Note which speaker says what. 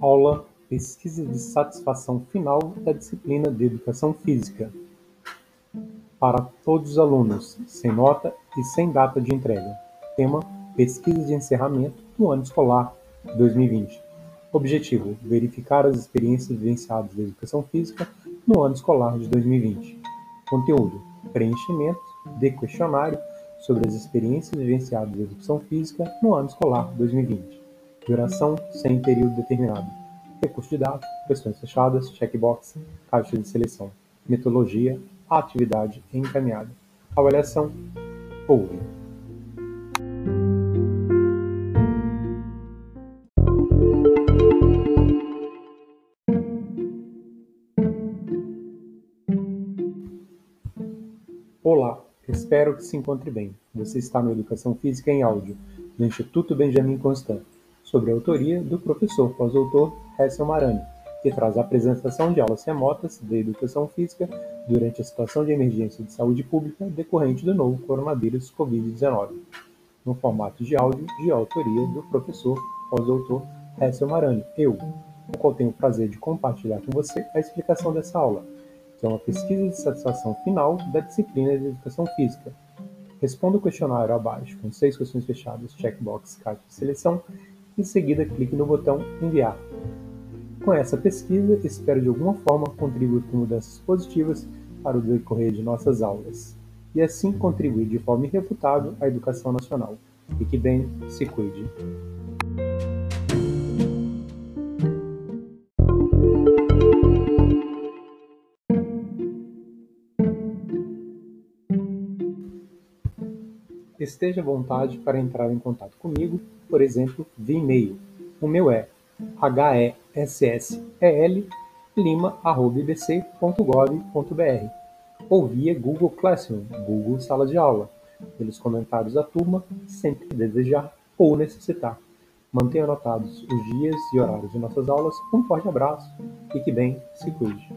Speaker 1: Aula Pesquisa de satisfação final da disciplina de Educação Física. Para todos os alunos, sem nota e sem data de entrega. Tema: Pesquisa de encerramento do ano escolar 2020. Objetivo: verificar as experiências vivenciadas da educação física no ano escolar de 2020. Conteúdo: preenchimento de questionário sobre as experiências vivenciadas da educação física no ano escolar 2020. Duração sem período determinado. Recurso de dados, questões fechadas, checkbox, caixa de seleção. Metodologia, atividade encaminhada. Avaliação, ouve. Olá, espero que se encontre bem. Você está no Educação Física em Áudio, do Instituto Benjamin Constant, sobre a autoria do professor pós-doutor Hessel Marani, que traz a apresentação de aulas remotas de Educação Física durante a situação de emergência de saúde pública decorrente do novo coronavírus Covid-19, no formato de áudio de autoria do professor pós-doutor Hessel Marani, eu, o qual tenho o prazer de compartilhar com você a explicação dessa aula que é uma pesquisa de satisfação final da disciplina de Educação Física. Responda o questionário abaixo com seis questões fechadas, checkbox, caixa de seleção, em seguida clique no botão Enviar. Com essa pesquisa, espero de alguma forma contribuir com mudanças positivas para o decorrer de nossas aulas, e assim contribuir de forma irrefutável à educação nacional. Fique bem, se cuide. Esteja à vontade para entrar em contato comigo, por exemplo, via e-mail. O meu é hessel.lima.ibc.gov.br ou via Google Classroom, Google Sala de Aula, pelos comentários da turma, sempre que desejar ou necessitar. Mantenha anotados os dias e horários de nossas aulas. Um forte abraço, fique bem, se cuide.